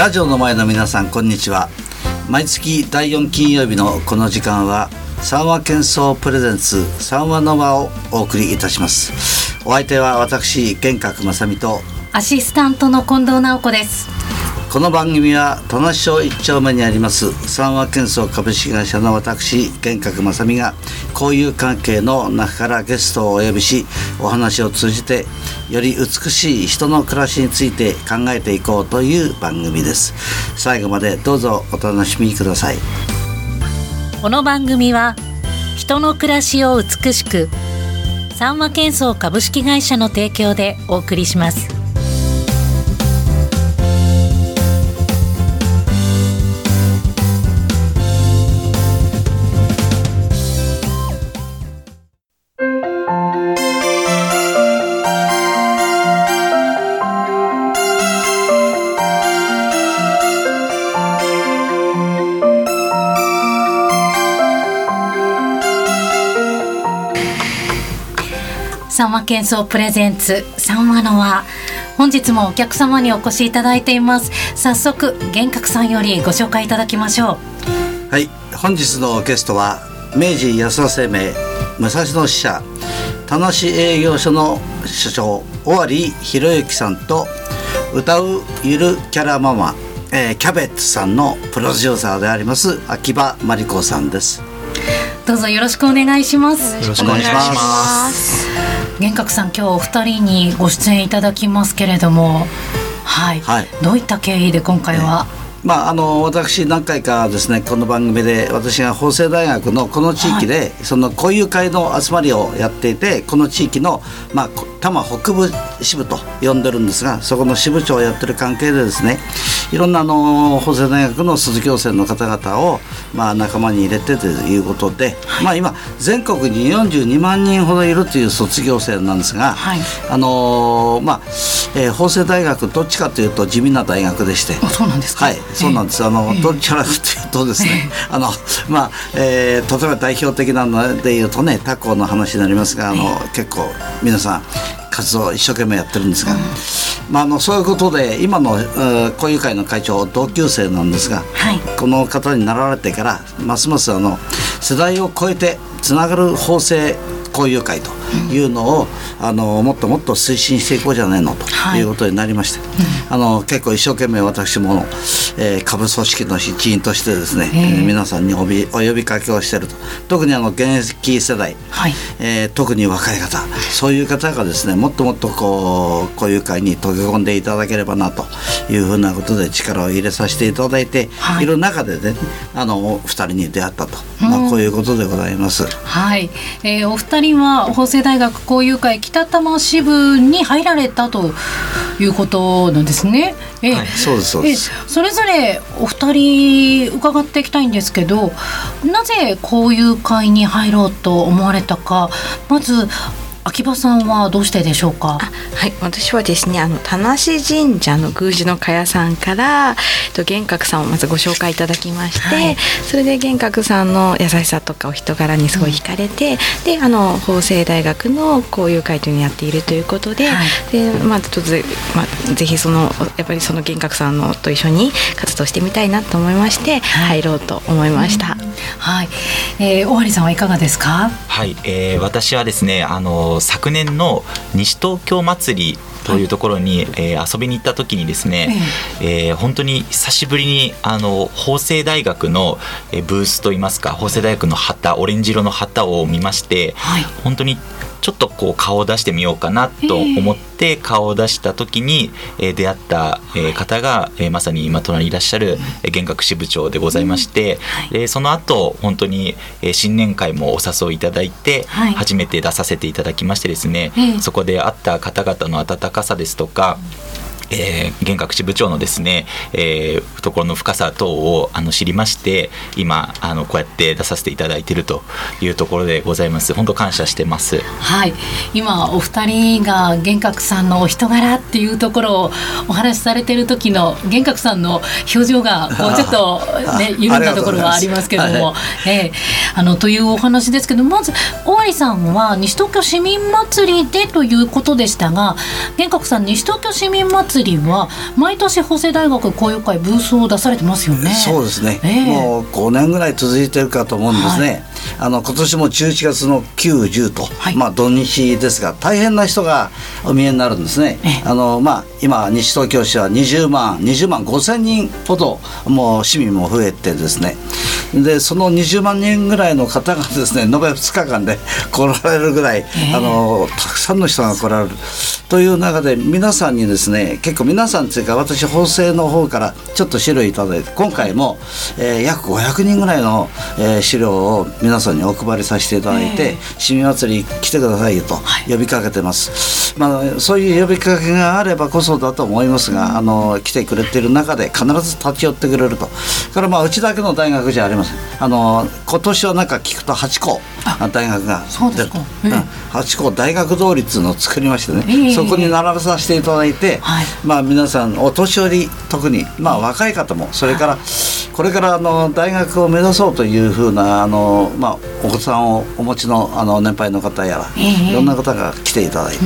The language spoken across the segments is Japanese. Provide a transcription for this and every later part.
ラジオの前の皆さんこんにちは。毎月第4金曜日のこの時間は三和喧騒プレゼンツ三和の輪をお送りいたします。お相手は私玄格正美とアシスタントの近藤直子です。この番組は田無町一丁目にあります三和建装株式会社の私玄格正美が交友関係の中からゲストをお呼びしお話を通じてより美しい人の暮らしについて考えていこうという番組です。最後までどうぞお楽しみください。この番組は人の暮らしを美しく三和建装株式会社の提供でお送りします。三和建装プレゼンツ。三和の輪本日もお客様にお越しいただいています。早速玄格さんよりご紹介いただきましょう。はい本日のゲストは明治安田生命武蔵野支社田無営業所の所長尾張博之さんと歌うゆるキャラママ、えー、キャベツさんのプロデューサーであります秋葉真理子さんです。どうぞよろしくお願いします。よろしくお願いします玄格さん今日お二人にご出演いただきますけれどもはい、はい、どういった経緯で今回は、まあ、あの私何回かですねこの番組で私が法政大学のこの地域で、はい、その交友会の集まりをやっていてこの地域の、まあ、多摩北部支部と呼んでるんですがそこの支部長をやってる関係でですねいろんなあの法政大学の卒業生の方々を、まあ、仲間に入れてということで、はい、まあ、今全国に42万人ほどいるという卒業生なんですが、はい、あのまあえー、法政大学どっちかというと地味な大学でして。そうなんですか？はいそうなんです、あのどっちかというとですね、あのまあ、えー、例えば代表的なのでいうとね他校の話になりますがあの、結構皆さん活動を一生懸命やってるんですが、まあ、あのそういうことで今の交友会の会長同級生なんですが、はい、この方になられてからますますあの世代を超えてつながる法制交友会というのを、うん、あのもっともっと推進していこうじゃないのとい。うことになりまして、はい、あの結構一生懸命私も、えー、株組織の一員としてですね、えー、皆さんにおびお呼びかけをしていると。特にあの現役世代、はい、えー、特に若い方そういう方がですねもっともっとこう交友会に溶け込んでいただければなというふうなことで力を入れさせていただいて、はい、いる中でねあの2人に出会ったと、まあ、こういうことでございます。はい、えー、お二人は法政大学交友会北多摩支部に入られたということなんですね。えはい、そうですそうです。それぞれお二人伺っていきたいんですけど、なぜ交友会に入ろうと思われたか、まず秋葉さんはどうしてでしょうか？はい、私はですね、あの田無神社の宮司の茅さんから、と玄格さんをまずご紹介いただきまして、はい、それで玄格さんの優しさとかお人柄にすごい惹かれて、うん、で、あの法政大学の交友会というのをやっているということで、はい、で、まあちょっとまあぜひそのやっぱりその玄格さんのと一緒に活動してみたいなと思いまして、入ろうと思いました。うん、はい、えー、尾張さんはいかがですか？はい、えー、私はですね、あの昨年の西東京祭りというところに、はい、えー、遊びに行った時にですね、ええ。ー、本当に久しぶりにあの法政大学のブースといいますか法政大学の旗オレンジ色の旗を見まして、はい、本当にちょっとこう顔を出してみようかなと思って顔を出した時に、え出会った、え方が、えまさに今隣にいらっしゃる幻覚支部長でございまして、でその後本当に、え新年会もお誘いいただいて、初めて出させていただきましてですね、そこで会った方々の温かさですとか、えー、幻覚支部長のですね、えー、懐の深さ等をあの知りまして今あのこうやって出させていただいているというところでございます。本当感謝してます。はい。今お二人が幻覚さんのお人柄っていうところをお話しされてる時の幻覚さんの表情がこう ちょっとね緩んだところはありますけども、はい、えー、あのというお話ですけどまず尾張さんは西東京市民祭りでということでしたが幻覚さん西東京市民祭り祭りは毎年法政大学交友会ブースを出されてますよね。そうですね。えーもう5年ぐらい続いてるかと思うんですね。はいあの今年も11月の9、10と、はいまあ土日ですが大変な人がお見えになるんですね。ええあのまあ今西東京市は20万20万5千人ほどもう市民も増えてですね。でその20万人ぐらいの方がですね延べ2日間で来られるぐらい、ええあのたくさんの人が来られるという中で皆さんにですね結構皆さんというか私法政の方からちょっと資料いただいて今回も、えー約500人ぐらいの、えー資料を皆さんにお配りさせていただいて、ええ。市民祭り来てくださいよとはい。呼びかけてます、まあ、そういう呼びかけがあればこそだと思いますが、あの来てくれている中で必ず立ち寄ってくれると。それからまあうちだけの大学じゃありません。あの今年はなんか聞くと8校大学がそうですか。ええ。うん。8校大学同率のを作りましてね、ええ。そこに並べさせていただいて、はい。まあ皆さんお年寄り特にまあ若い方もそれからこれからあの大学を目指そうというふうなあのまあお子さんをお持ちのあの年配の方やら、ええ。いろんな方が来ていただいて、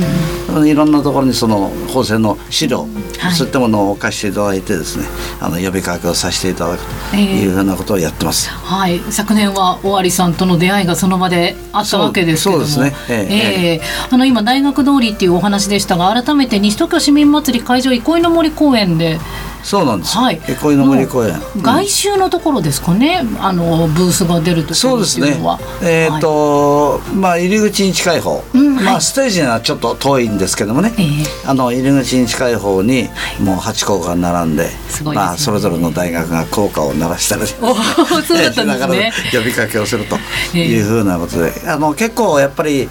いろんなところにその法政の資料、はい。そういったものを置かせていただいてですねあの呼びかけをさせていただくとええ。いうふうなことをやってます。はい、昨年は尾張さんとの出会いがその場であったわけですけども。そうですね。ええええ。あの今大学通りっていうお話でしたが改めて西東京市民祭り会場憩いの森公園で、そうなんです。はい、憩いの森公園。外周のところですかね、あのブースが出るところってそうですね。えっ、と、まあ入り口に近い方、うんはい。まあステージにはちょっと遠いんですけどもね、ええ。あの入り口に近い方にもう8校が並んで、ですね。まあそれぞれの大学が校歌を鳴らしたり、おーそうだったんですね。呼びかけをするというふうなことで、あの結構やっぱり、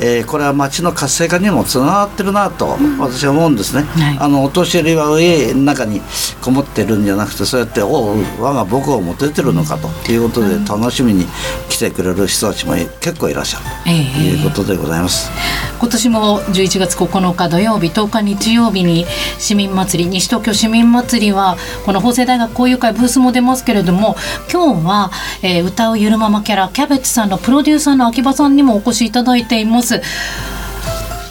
えーこれは町の活性化にもつながってるなと私は思うんですね。はい。あのお年寄りは家の中にこもってるんじゃなくてそうやっておう我が僕を持ててるのかということで楽しみに来てくれる人たちも結構いらっしゃるとええいうことでございます。今年も11月9日土曜日10日日曜日に市民祭り西東京市民祭りはこの法政大学交友会ブースも出ますけれども今日は、えー歌うゆるママキャラキャベツさんのプロデューサーの秋葉さんにもお越しいただいています。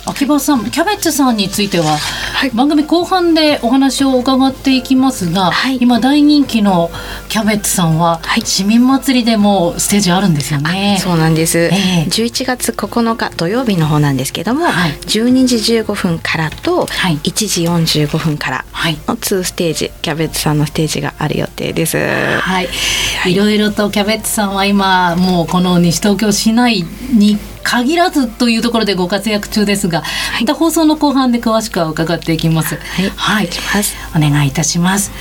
秋葉さんキャベツさんについては、い。番組後半でお話を伺っていきますが、はい。今大人気のキャベツさんは、はい。市民祭りでもステージあるんですよね。そうなんです、ええ。11月9日土曜日の方なんですけども、はい。12時15分からとはい。1時45分からはい。の2ステージキャベツさんのステージがある予定です。はい、いろいろとキャベツさんは今もうこの西東京市内に限らずというところでご活躍中ですが、また放送の後半で詳しくは伺っていきます。はい。はい。お願いいたします。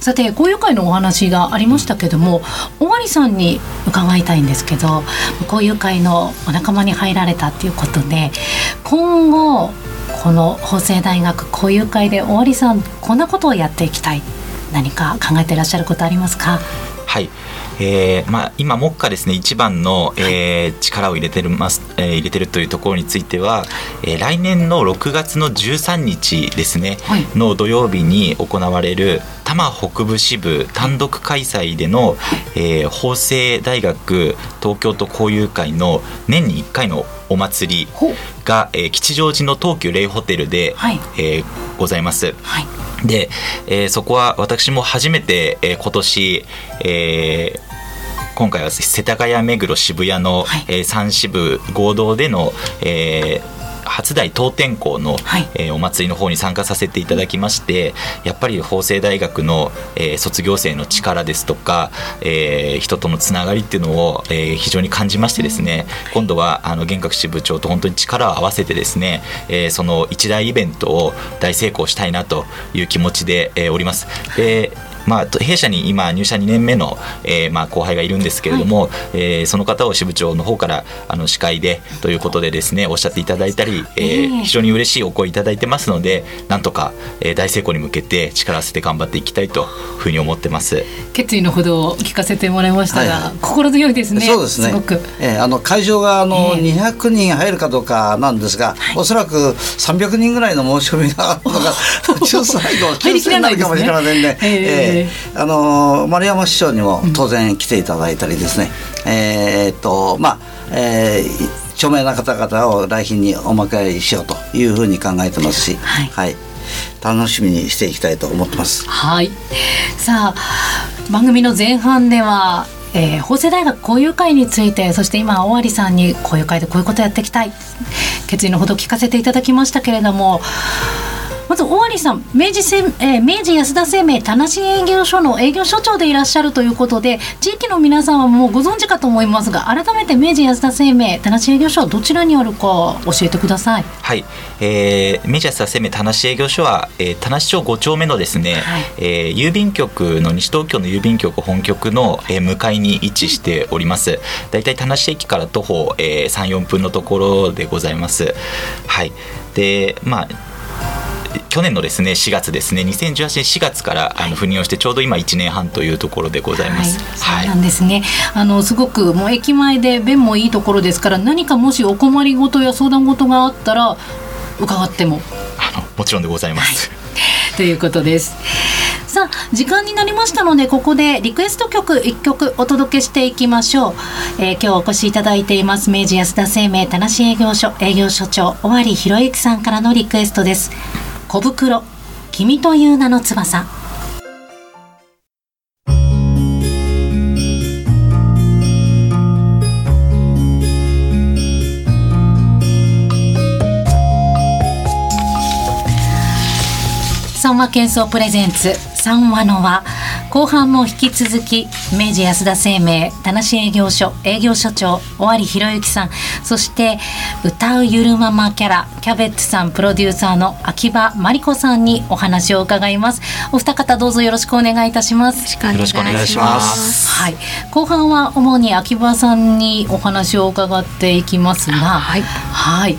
さて交友会のお話がありましたけども尾張さんに伺いたいんですけど交友会のお仲間に入られたっていうことで今後この法政大学交友会で尾張さんこんなことをやっていきたい。何か考えていらっしゃることありますか？はい、えーまあ、今目下ですね一番の、えー力を入れてるます、えー入れてるというところについては、えー来年の6月の13日ですね、はい。の土曜日に行われる多摩北部支部単独開催での、えー法政大学東京都交友会の年に1回のお祭りが、えー吉祥寺の東急レイホテルで、はい。えーございます。はい。で、えーそこは私も初めて、えー今年、えー今回は世田谷目黒渋谷の、はい。えー3支部合同での、えー初代東天校の、はい。えーお祭りの方に参加させていただきましてやっぱり法政大学の、えー卒業生の力ですとか、えー人とのつながりっていうのを、えー非常に感じましてですね、今度はあの玄学支部長と本当に力を合わせてですね、えーその一大イベントを大成功したいなという気持ちで、えーおります。でまあ、と弊社に今入社2年目の、えーまあ、後輩がいるんですけれども、えーその方を支部長の方からあの司会でということでですねおっしゃっていただいたり、えーええ。非常に嬉しいお声いただいてますのでなんとか、えー大成功に向けて力を合わせて頑張っていきたいというふうに思ってます。決意のほどを聞かせてもらいましたが、はいはい。心強いですねそうですね。ごく。えーあの会場があの、ええ。200人入るかどうかなんですが、おそらく300人ぐらいの申し込みがあるのが抽選 最後入りき抽選になるかもしれませんね。えええ。ーあの丸山市長にも当然来ていただいたりですね。えーっとまあ、えー著名な方々を来賓にお迎えしようというふうに考えてますし、はいはい。楽しみにしていきたいと思ってます。はい。さあ番組の前半では。えー、法政大学交友会についてそして今尾張さんに交友会でこういうことやっていきたい決意のほど聞かせていただきましたけれどもまず尾張さん明治せ、えー、明治安田生命田無営業所の営業所長でいらっしゃるということで地域の皆さんはもうご存知かと思いますが改めて明治安田生命田無営業所はどちらにあるか教えてください。はい、えー、明治安田生命田無営業所は、えー、田無町5丁目のですね、はい、えー、郵便局の西東京の郵便局本局の、えー、向かいに位置しております。だいたい田無駅から徒歩、えー、3、4分のところでございます。はい。で、まあ去年のですね4月ですね2018年4月からあの赴任をしてちょうど今1年半というところでございます。はい、そうなんですね。あのすごくもう駅前で便もいいところですから何かもしお困りごとや相談事があったら伺ってもあのもちろんでございます。はい、ということです。さあ時間になりましたのでここでリクエスト曲1曲お届けしていきましょう、えー、今日お越しいただいています明治安田生命田無営業所営業所長尾張博之さんからのリクエストです小袋。君という名の翼。三和喧騒プレゼンツ三和の輪後半も引き続き明治安田生命田無営業所営業所長尾張博之さんそして歌うゆるママキャラキャベツさんプロデューサーの秋葉真理子さんにお話を伺います。お二方どうぞよろしくお願いいたします。よろしくお願いします。はい。後半は主に秋葉さんにお話を伺っていきますがはい、はい。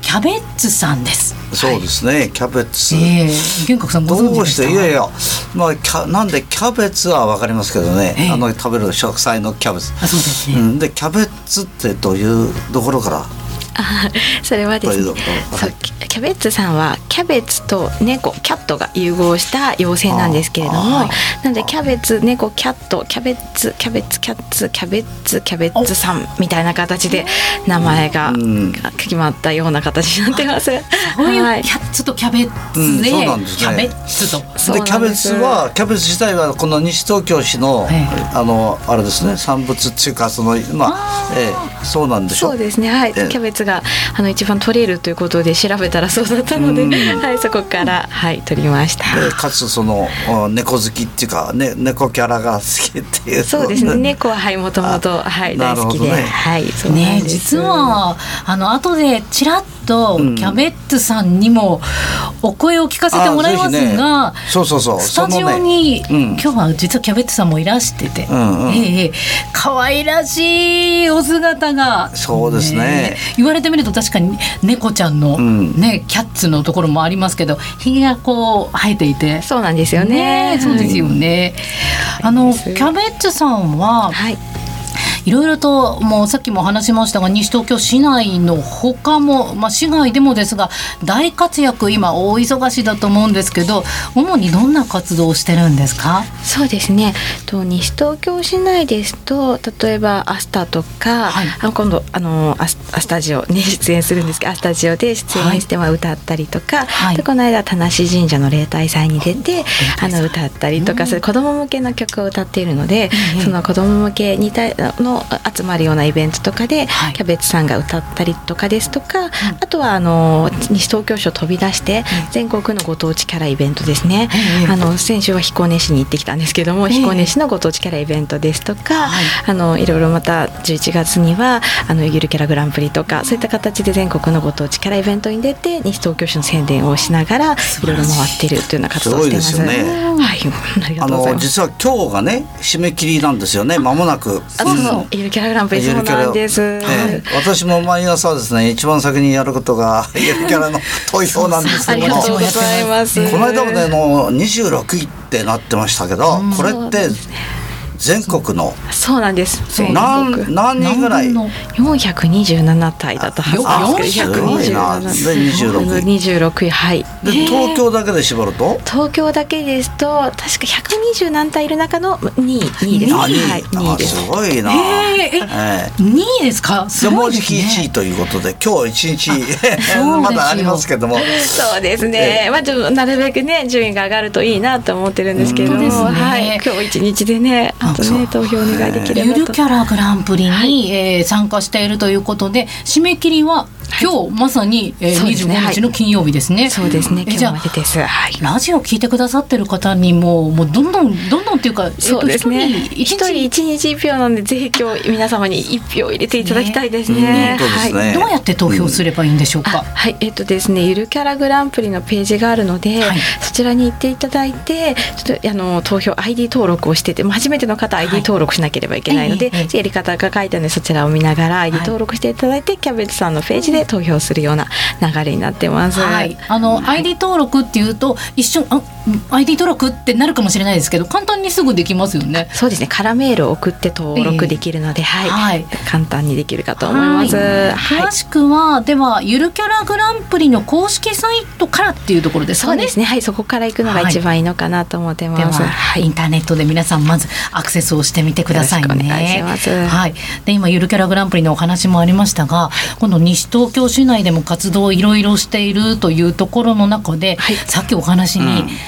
キャベツさんです。そうですね、はい、キャベツ。えー、玄格さんどうして？いやいや、まあキャなんでキャベツはわかりますけどね、えー、あの食べる食材のキャベツ。あそうですね。うん、でキャベツってどういうところから。あ それはですね、そうキャベツさんはキャベツと猫キャットが融合した妖精なんですけれどもなのでキャベツ猫キャットキャベツキャベツキャッツキャベツキャベツさんみたいな形で名前が決まったような形になってます。そういうキャッツとキャベツで、うんね、キャベツ。と。でキャベツはキャベツ自体はこの西東京市の、あのあれですね産物っていうかそのまあええそうなんでしょ？う。そうですね。はい、キャベツがあの一番取れるということで調べたらそうだったので、はい、そこからはい取りました。かつその猫好きっていうか、ね、猫キャラが好きっていう。そうですね。猫ははいもともとはい大好きで、ね、はいそうね実はあの後でちらっとキャベツさんにもお声を聞かせてもらいますが、ね、そうそうそう。スタジオに、ねうん、今日は実はキャベツさんもいらしてて、うんうん、ええ可愛らしいお姿が。そうですね。言われてみると確かに猫ちゃんの、ね、キャッツのところもありますけどひげがこう生えていて。そうなんですよね。そうですよね、あのキャベツさんは、はいいろいろともうさっきも話しましたが西東京市内の他も、まあ、市外でもですが大活躍今大忙しだと思うんですけど主にどんな活動をしてるんですか？そうですね。と西東京市内ですと例えばアスタとか、はい、あ今度あのアスアスタジオに出演するんですけどアスタジオで出演しては歌ったりとか、はい、でこの間田無神社の例大祭に出てあの歌ったりとか、うん、それ子供向けの曲を歌っているので、うん、その子供向けにたの集まるようなイベントとかで、キャベツさんが歌ったりとかですとか、あとはあの西東京市を飛び出して全国のご当地キャライベントですね、あの先週は彦根市に行ってきたんですけども、彦根市のご当地キャライベントですとか、あのいろいろまた11月にはあのゆるキャラグランプリとかそういった形で全国のご当地キャライベントに出て西東京市の宣伝をしながらい。ろいろ回っているというような活動をしています。すね、はい、あの実は今日がね締め切りなんですよね。まもなく。そうそう。ゆるキャラグランプリそうなんです、えー、私も毎朝ですね一番先にやることが ゆるキャラの投票なんですけど。もありがとうございます。この間もねもう26位ってなってましたけど、これって全国の。そうなんです。何何人ぐらい？何分の427体だったはずですよすごいな。で26位。26位。はい。で東京だけで絞ると？東京だけですと確か120何体いる中の2位。2位。です。あはい。二位2位です。すごいな。えーえええ。2位ですか？すごいですうじき1位ねということで今日1日まだありますけども。そうですね、まあ、ちょっとなるべくね順位が上がるといいなと思ってるんですけれども、本当ですね。はい、今日一日でねあとね投票お願いできれゆばと。るキャラグランプリに、えー参加しているということで締め切りは今日まさに、えーそうですね。25日の金曜日ですね。そうですね。えじゃあ今日までです。はい。ラジオ聞いてくださってる方にももうどんどんどんどんっていうか、そうですね。えっと一人一日一票なんでぜひ今日皆様に一票入れていただきたいですね。ね。本当ですね。はい。どうやって投票すればいいんでしょうか？あはい、えっとですね、ゆるキャラグランプリのページがあるので、はい。そちらに行っていただいて、ちょっとあの投票 ID 登録をしてて、初めての方は ID 登録しなければいけないので、ええええ。やり方が書いてあるのでそちらを見ながら ID 登録していただいて、キャベツさんのページで投票するような流れになってます。はい、あの、ID 登録っていうと一瞬あ ID 登録ってなるかもしれないですけど簡単にすぐできますよね。そうですね、カラメールを送って登録できるので、はい、はい簡単にできるかと思います。はいはい詳しくはではゆるキャラグランプリの公式サイトからっていうところですかね。そうですね、はい、そこから行くのが一番いいのかなと思ってま。すは、はいインターネットで皆さん。まずアクセスをしてみてくださいね。よろしくお願いしますはい。で今ゆるキャラグランプリのお話もありましたが、今度西東京市内でも活動をいろいろしているというところの中で、はいさっきお話に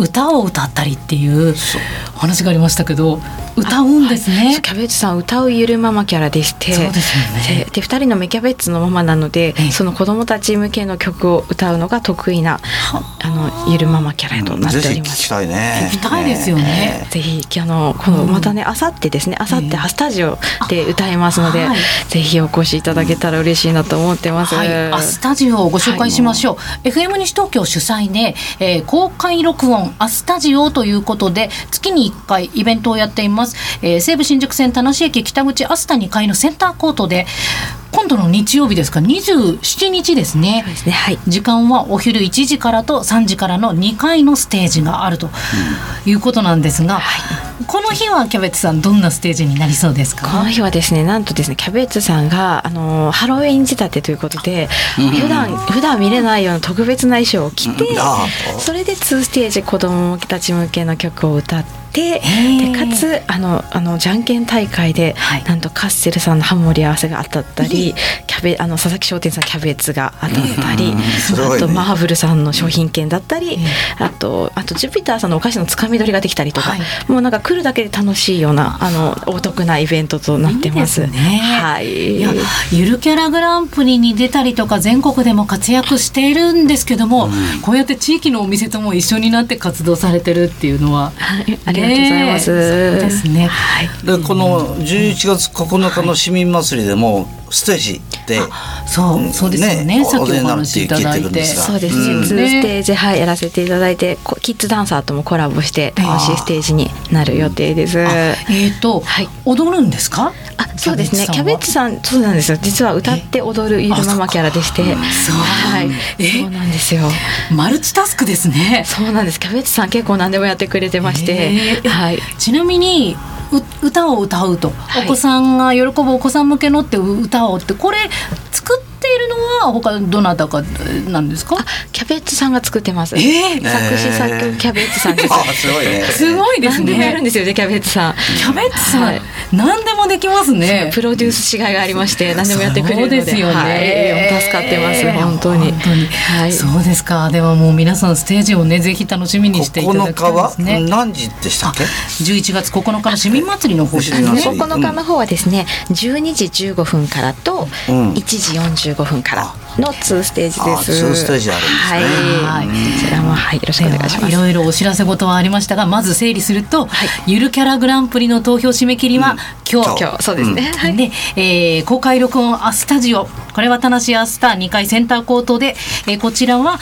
歌を歌ったりっていうお話がありましたけど、歌うんですね。キャベツさん歌うゆるママキャラでしてそうですよね。でで2人の芽キャベツのママなのでええ。その子供たち向けの曲を歌うのが得意なあのゆるママキャラとなっておぜひ聞きります。たいね。聞きたいですよね。ぜひあのこのまたねあさってですねあさってスタジオで歌いますので、はい。ぜひお越しいただけたら嬉しいなと思ってます。はい、あスタジオをご紹介しましょう、FM 西東京主催で、えー公開録音アスタジオということで月に1回イベントをやっています、えー西武新宿線田無駅北口アスタ2階のセンターコートで今度の日曜日ですか？27日ですね。ね。はい。時間はお昼1時からと3時からの2回のステージがあるということなんですが、この日はキャベツさんどんなステージになりそうですこかの日はですねなんとですねキャベツさんがあのハロウィン仕立てということで、普段普段見れないような特別な衣装を着て、うん。あそれで2ステージ子供たち向けの曲を歌って。でー。かつあのあのじゃんけん大会で、はい。なんとカッセルさんのハモリ合わせが当たったり、キャベあの佐々木商店さんキャベツが当たったり、あとマーブルさんの商品券だったり、あとあとジュピターさんのお菓子のつかみ取りができたりとか、はい。もうなんか来るだけで楽しいようなあのお得なイベントとなってます。いいですね。はい。いやゆるキャラグランプリに出たりとか全国でも活躍しているんですけども、こうやって地域のお店とも一緒になって活動されてるっていうのは、はい。ありがとうございます。ねえそうですね。はい。でこの11月9日の市民祭りでもステージでそうそうですよね。おお出になる話しいただいて。って聞いてるんですが。そうですね、うん。ステージ、はい、やらせていただいてこキッズダンサーともコラボして楽しいステージになる予定です。あえっ、と、はい。踊るんですか？あそうですね。キャベツさんそうなんですよ。実は歌って踊るゆるママキャラでして。そうはい。えそうなんですよ。マルチタスクですね。そうなんです。キャベツさん結構何でもやってくれてまして、えーはい。ちなみにう歌を歌うと、はい。お子さんが喜ぶお子さん向けのって歌をって。これ作ってのは他どなたかなんですか？あキャベツさんが作ってます、えー作詞作曲キャベツさんですあすごいねすごいです何でもやるんね。ですよねキャベツさんキャベツさん、はい何でもできますね。プロデュースしがいがありまして何でもやってくれるのでそうですよね。はい、助かってます本当に本当にはいそうですか。ではもう皆さんステージをねぜひ楽しみにしていただ9きたいで日はすね。何時でしたっけ？11月9日の市民祭りの方ですあのね。9日の方はですね、12時15分からとうん1時45分からの2ステージあです。2ステージあるんですね。はい、はい。こちらもはいよろしくお願いします。いろいろお知らせ事はありましたがまず整理すると、ゆるキャラグランプリの投票締め切りは今日。今日。そうですね、はい。で、えー公開録音アスタジオ。これは田無アスタ2階センターコートで、えーこちらは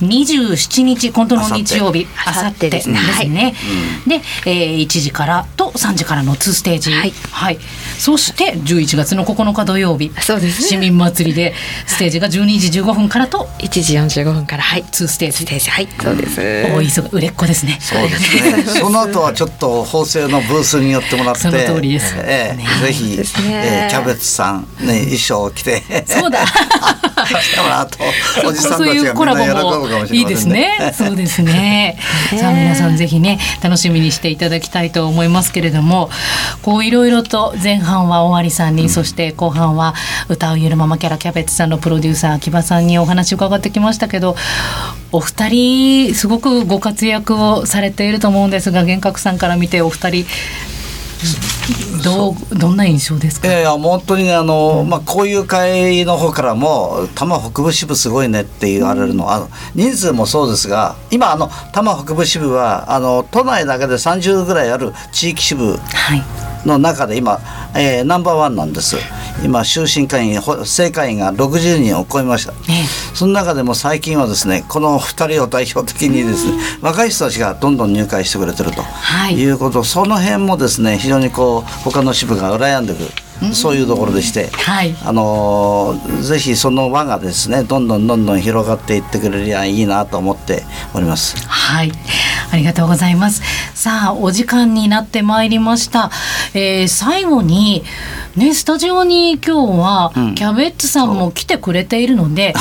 27日今度の日曜日あさって。ですね。はい。で、えー1時からと3時からの2ステージ。はいそして11月の9日土曜日そうですね。市民祭りでステージが12時15分からと1時45分からはい。2ステージ。ステージはい。そうです。大急ぎ売れっ子ですね。そうですね。その後はちょっと法政のブースに寄ってもらって、その通りです。ええねぜひ、ですね。ええキャベツさんね衣装を着て、そうだ。来てもらうと おじさんたそういうちがみんコラボな喜ぶかももいいですしれませんね。ね。そうですね。さあ皆さんぜひね楽しみにしていただきたいと思いますけれども、こういろいろと前半は尾張さんに、そして後半は歌うゆるママキャラキャベツさんのプロデューサー秋葉さんにお話を伺ってきましたけど、お二人すごくご活躍をされていると思うんですが、幻覚さんから見てお二人どうどんな印象ですか？いやいや本当にねあの、まあ、こういう会の方からも多摩北部支部すごいねって言われるの,、あの人数もそうですが今あの多摩北部支部はあの都内だけで30ぐらいある地域支部はい。の中で今、えーナンバーワンなんです。今終身会員ほ正会員が60人を超えました、ええ。その中でも最近はですねこの2人を代表的にですね、若い人たちがどんどん入会してくれてると、はい。い、うこと。その辺もですね非常にこう他の支部が羨んでくる、そういうところでして、はい。あのーぜひその輪がですねどんどんどんどん広がっていってくれりゃいいなと思っております。はい、ありがとうございます。さあ、お時間になってまいりました。えー最後に、ね、スタジオに今日は、んキャベッツさんも来てくれているので、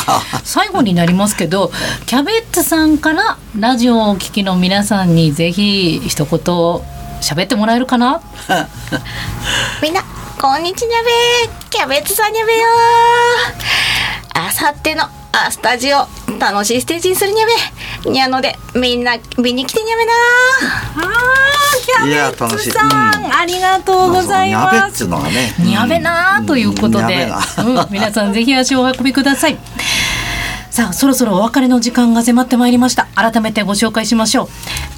最後になりますけど、キャベッツさんからラジオをお聞きの皆さんにぜひ一言喋ってもらえるかな？みんなこんにちはべキャベツさんにゃべよあさってのあスタジオ。楽しいステージにするにゃべ。にゃのでみんな見に来てにゃべな。あーいや楽しいキャベツさん、うん。ありがとうございにゃべっますつうのがね。にゃべなーということで、うん、皆さんぜひ足をお運びください。さあそろそろお別れの時間が迫ってまいりました。改めてご紹介しましょう。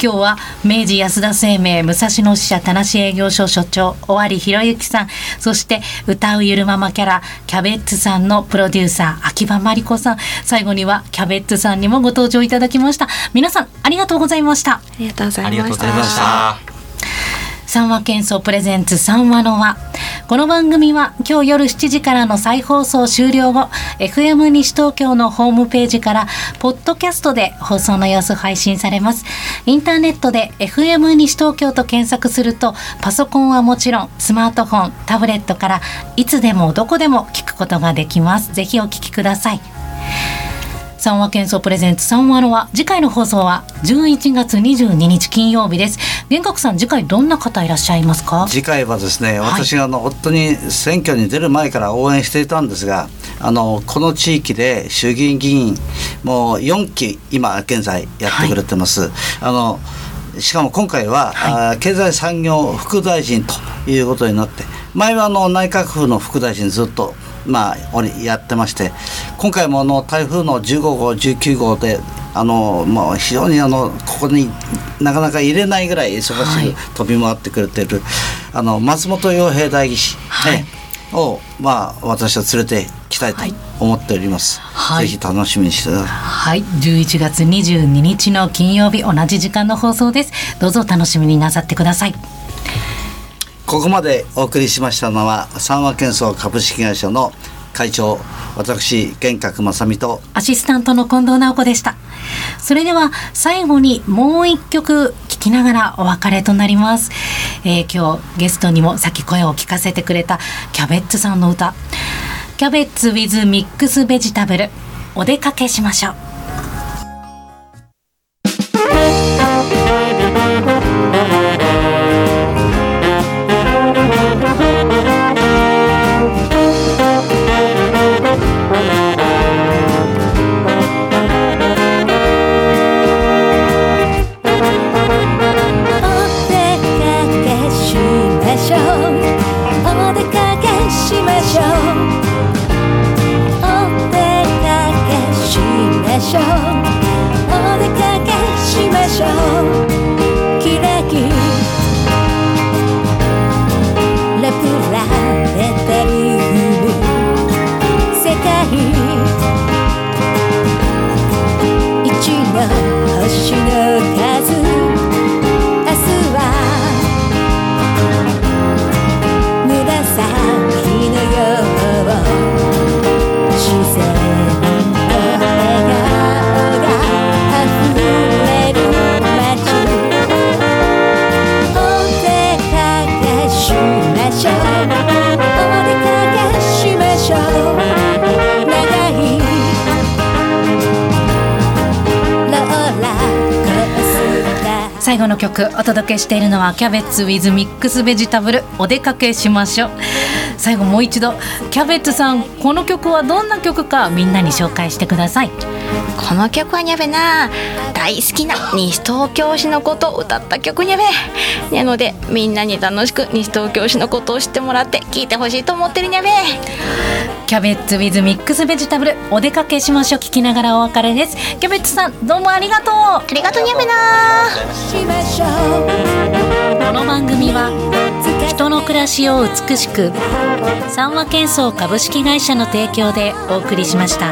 今日は明治安田生命武蔵野支社田無営業所所長尾張博之さん。そして歌うゆるママキャラキャベッツさんのプロデューサー秋葉真理子さん。最後にはキャベッツさんにもご登場いただきました。皆さんありがとうございました。ありがとうございました。ありがとうございました。三話喧騒プレゼンツ三話の輪この番組は今日夜7時からの再放送終了後 FM 西東京のホームページからポッドキャストで放送の様子配信されます。インターネットで FM 西東京と検索するとパソコンはもちろんスマートフォンタブレットからいつでもどこでも聞くことができます。ぜひお聞きください。三話喧騒プレゼンツ三話の輪次回の放送は11月22日金曜日です。玄格さん次回どんな方いらっしゃいますか？次回はですね、はい。私があの本当に選挙に出る前から応援していたんですがあのこの地域で衆議院議員もう4期今現在やってくれてます。あのしかも今回は、あー経済産業副大臣ということになって前はあの内閣府の副大臣ずっとまあおりやってまして今回もあの台風の15号19号であのもう非常にあのここになかなか入れないぐらい忙しく飛び回ってくれてる、あの松本洋平代議士、はい。ねをまあ私は連れてきたいと思っております。はい。ぜひ楽しみにしてください。はい。11月22日の金曜日同じ時間の放送です。どうぞ楽しみになさってくださいここまでお送りしましたのは三和建装株式会社の会長私玄格正美とアシスタントの近藤直子でした。それでは最後にもう一曲聴きながらお別れとなります、えー今日ゲストにもさっき声を聞かせてくれたキャベッツさんの歌。キャベツ with ミックスベジタブルお出かけしましょう。届けしているのはキャベツ with ミックスベジタブルお出かけしましょう。最後もう一度キャベツさんこの曲はどんな曲かみんなに紹介してください。この曲はにゃべな。大好きな西東京市のことを歌った曲にゃべなのでみんなに楽しく西東京市のことを知ってもらって聴いてほしいと思ってるにゃべキャベツ with ミックスベジタブルお出かけしましょう。聞きながらお別れです。キャベツさんどうもありがとう。ありがとうにゃべな。この番組は人の暮らしを美しく三和建装株式会社の提供でお送りしました。